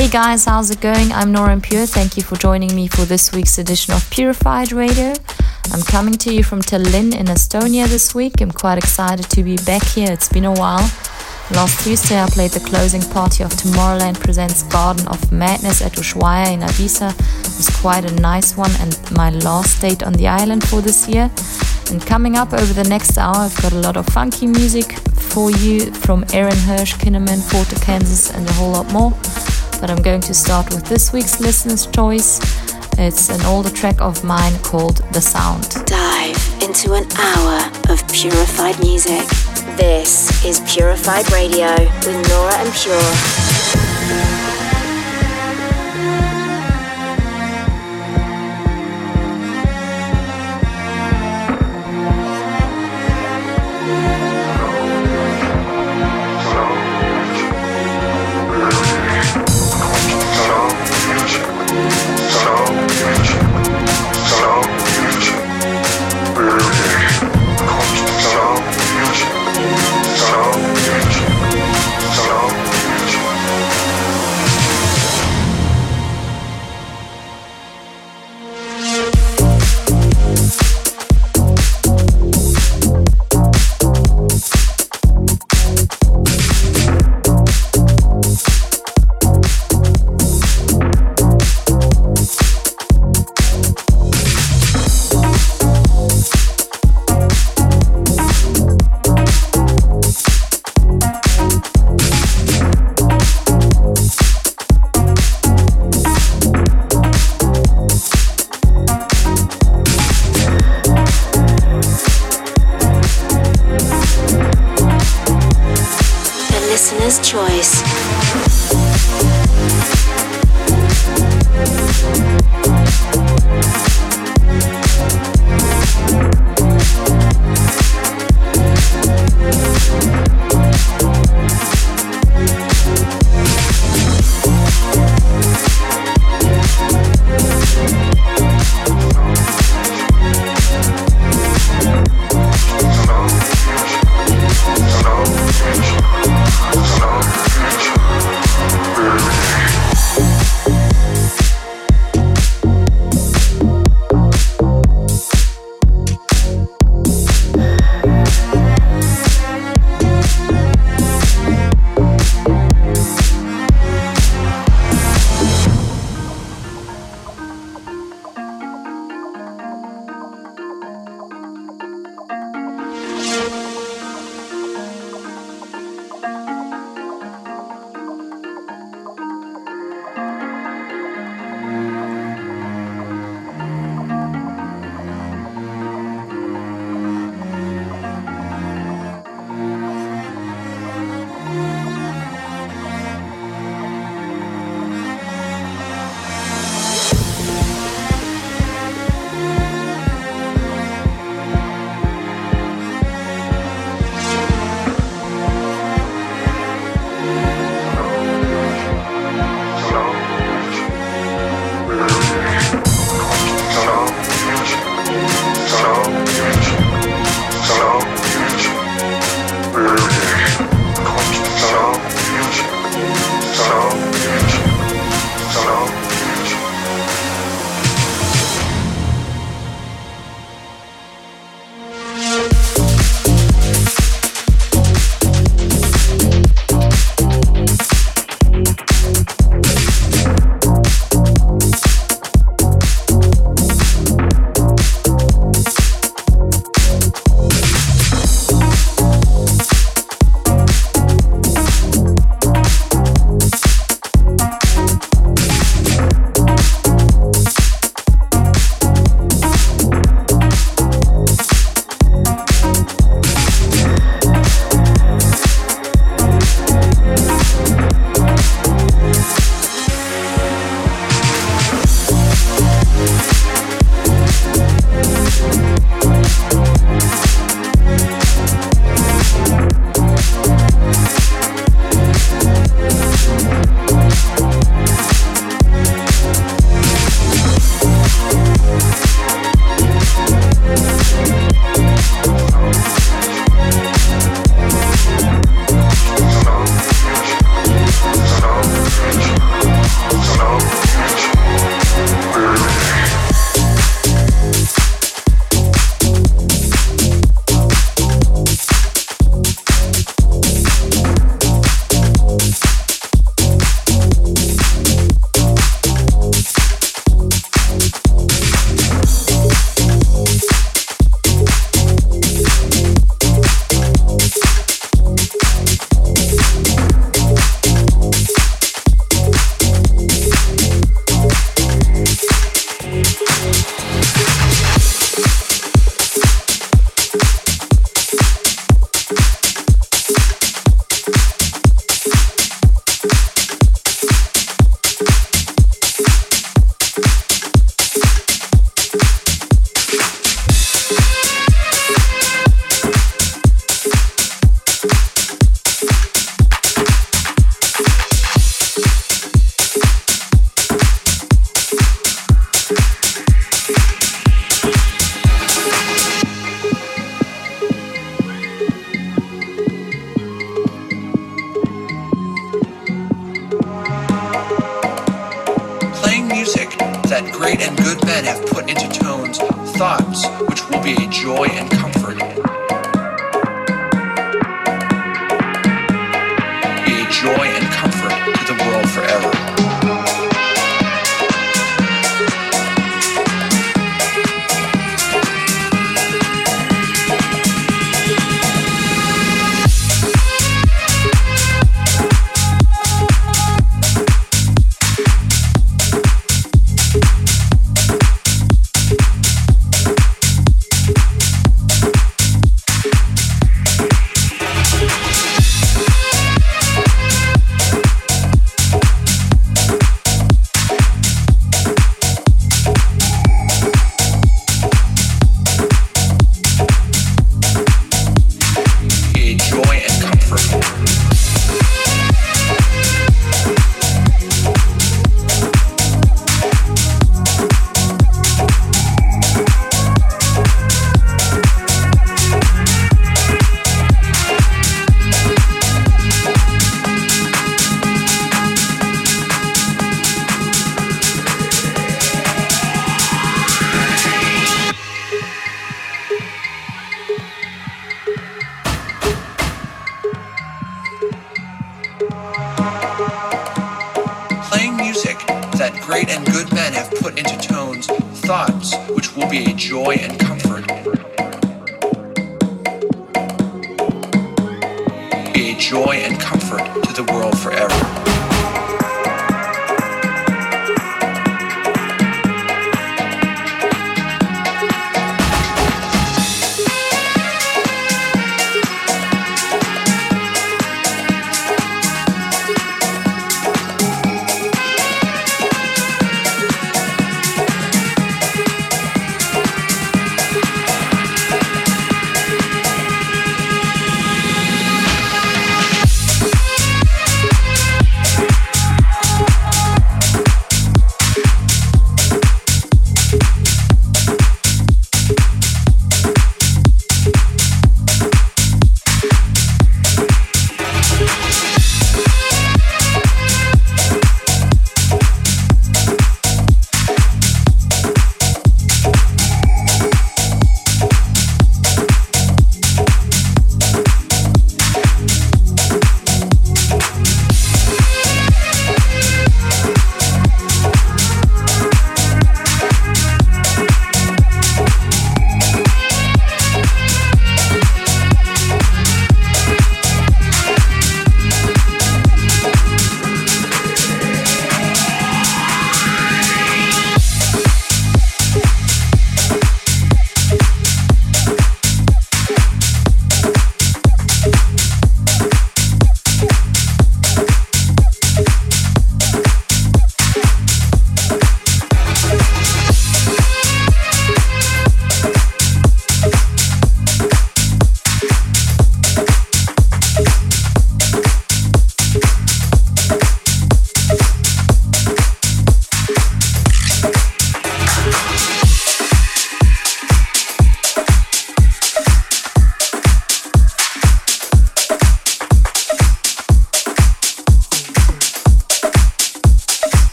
Hey guys, how's it going? I'm Nora Pure. Thank you for joining me for this week's edition of Purified Radio. I'm coming to you from Tallinn in Estonia this week. I'm quite excited to be back here. It's been a while. Last Tuesday, I played the closing party of Tomorrowland Presents Garden of Madness at Ushuaia in Ibiza. It was quite a nice one and my last date on the island for this year. And coming up over the next hour, I've got a lot of funky music for you from Aaron Hirsch, Kinnaman, Forte, Kansas, and a whole lot more but I'm going to start with this week's listener's choice. It's an older track of mine called The Sound. Dive into an hour of purified music. This is Purified Radio with Nora En Pure.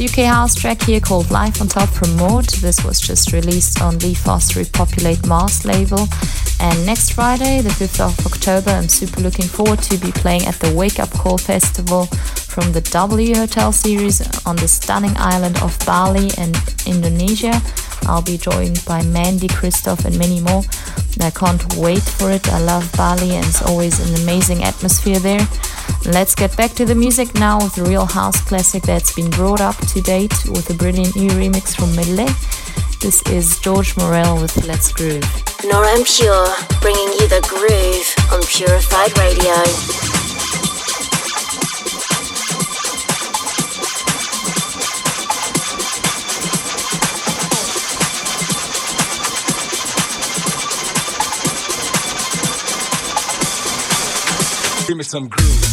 UK house track here called Life on Top from Mord. This was just released on Lee Foss's Repopulate Mars label. And next Friday, the 5th of October, I'm super looking forward to be playing at the Wake Up Call Festival from the W Hotel series on the stunning island of Bali in Indonesia. I'll be joined by Mandy, Christoph, and many more. I can't wait for it. I love Bali and it's always an amazing atmosphere there. Let's get back to the music now with a real house classic that's been brought up to date with a brilliant new remix from Medley. This is George Morel with Let's Groove. Nora En Pure, bringing you the groove on Purified Radio. Give me some groove.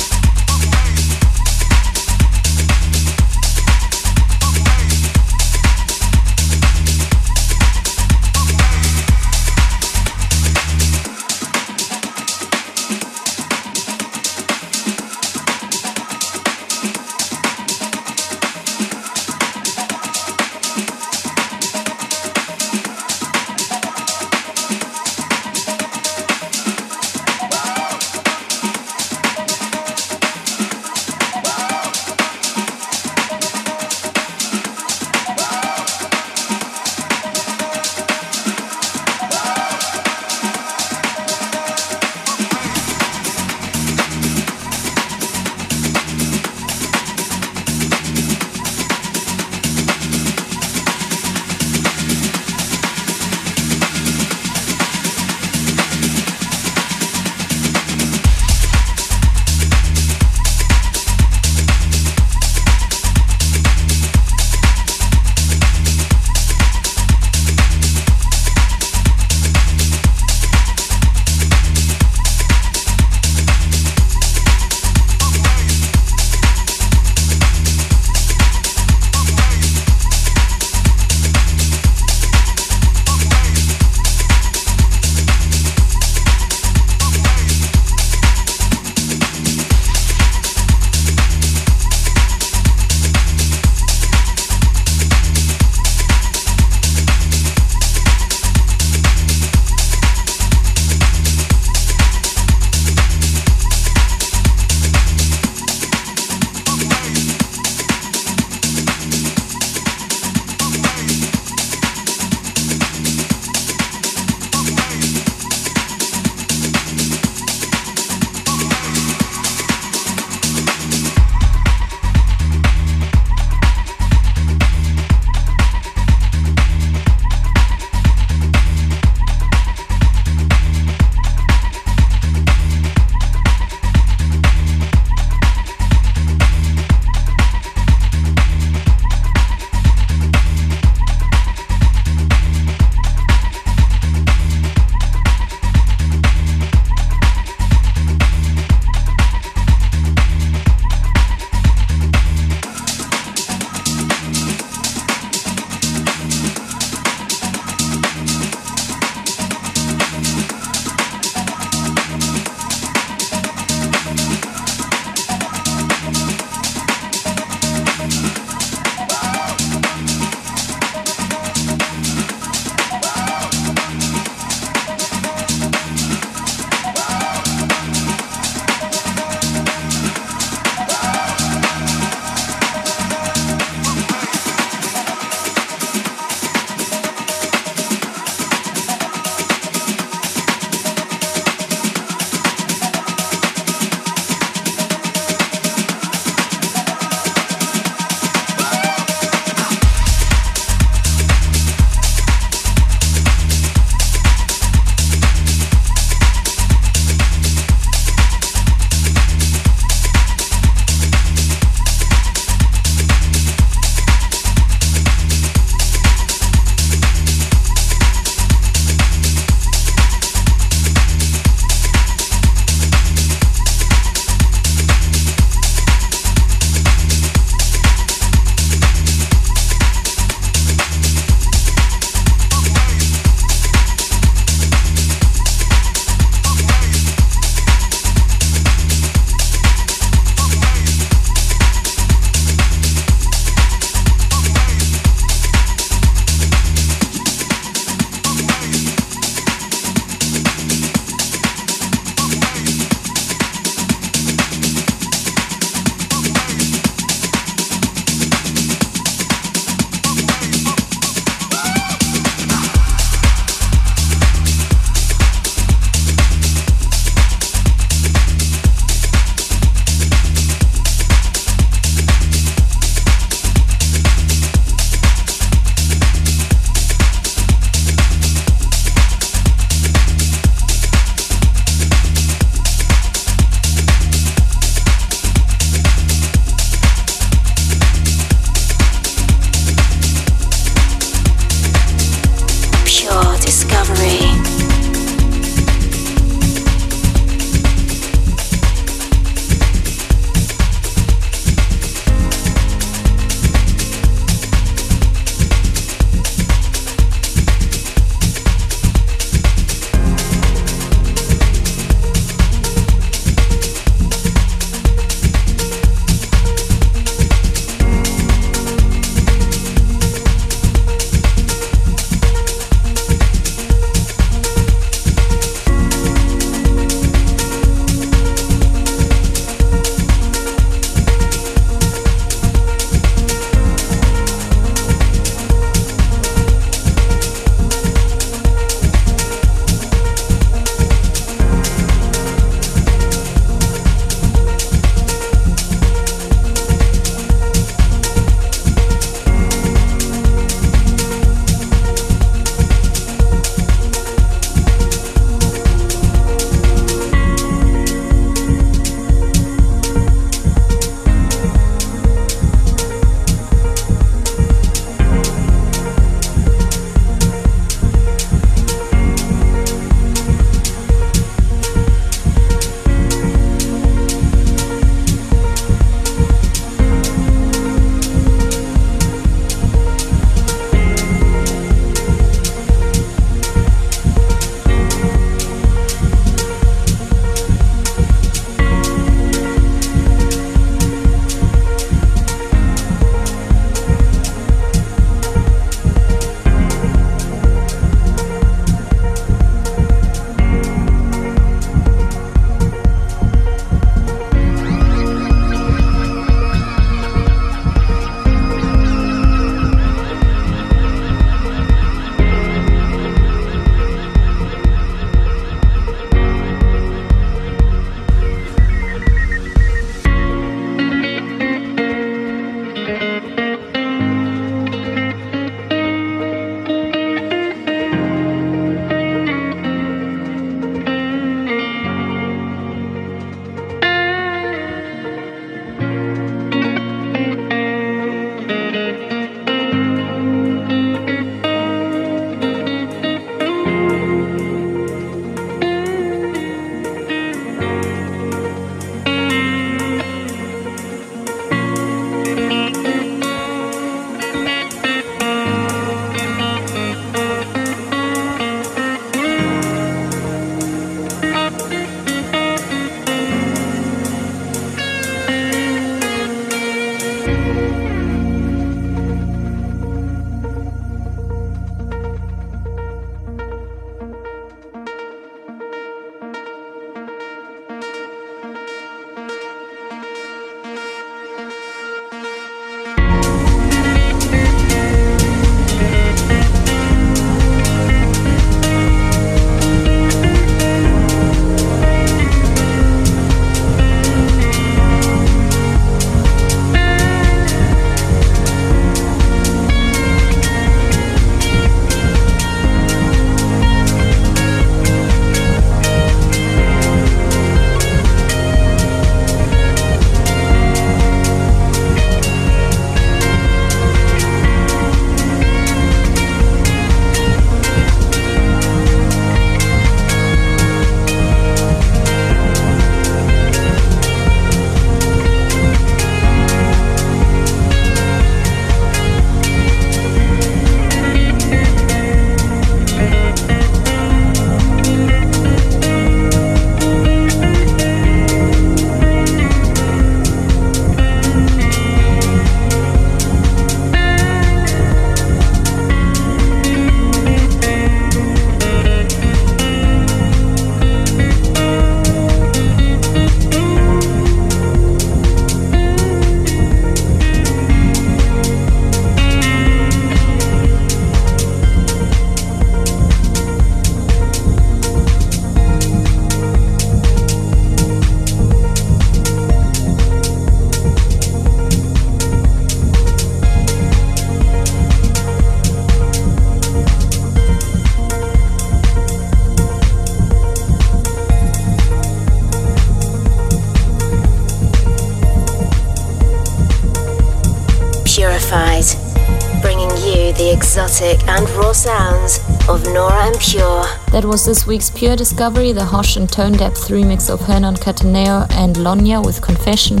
Was this week's Pure Discovery, the Hosh and Tone Depth remix of Hernan Cattaneo and Lonya with Confession.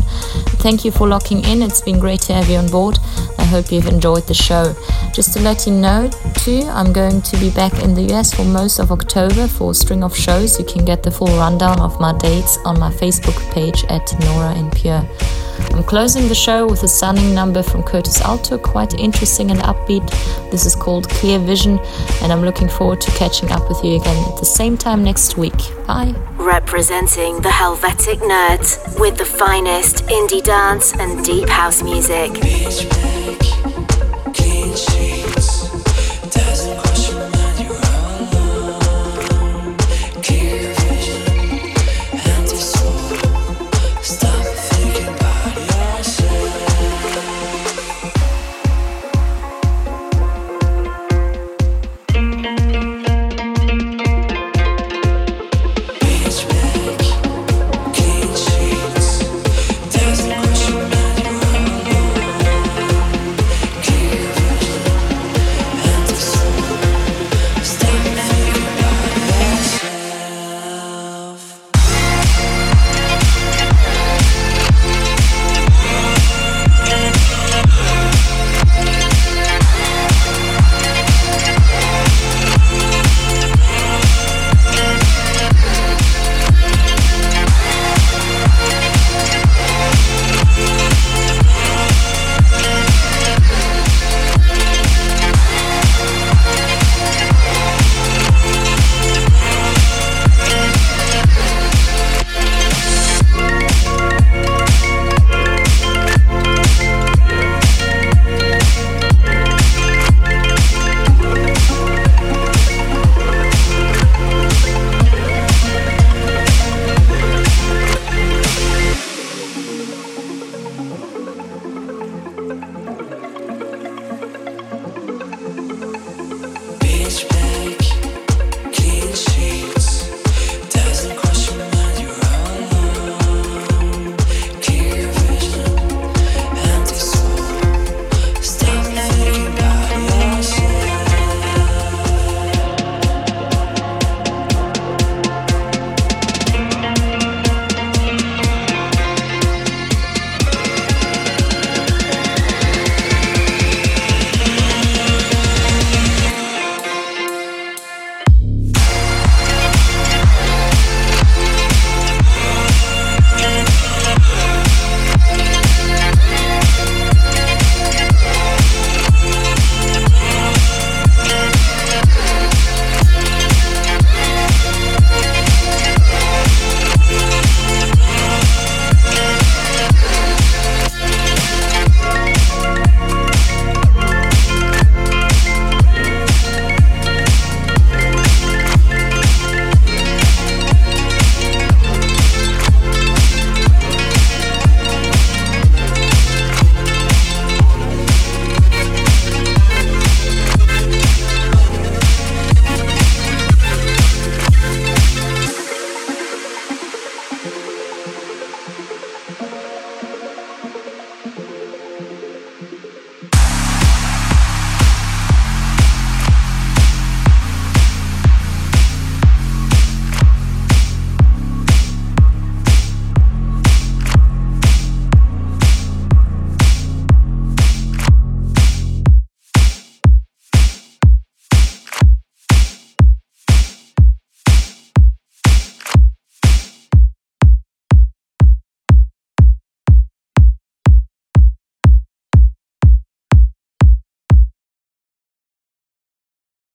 Thank you for locking in, it's been great to have you on board. I hope you've enjoyed the show. Just to let you know, too, I'm going to be back in the US for most of October for a string of shows. You can get the full rundown of my dates on my Facebook page at Nora En Pure. I'm closing the show with a stunning number from Curtis Alto, quite interesting and upbeat. This is called Clear Vision, and I'm looking forward to catching up with you again at the same time next week. Bye. Representing the Helvetic Nerds with the finest indie dance and deep house music.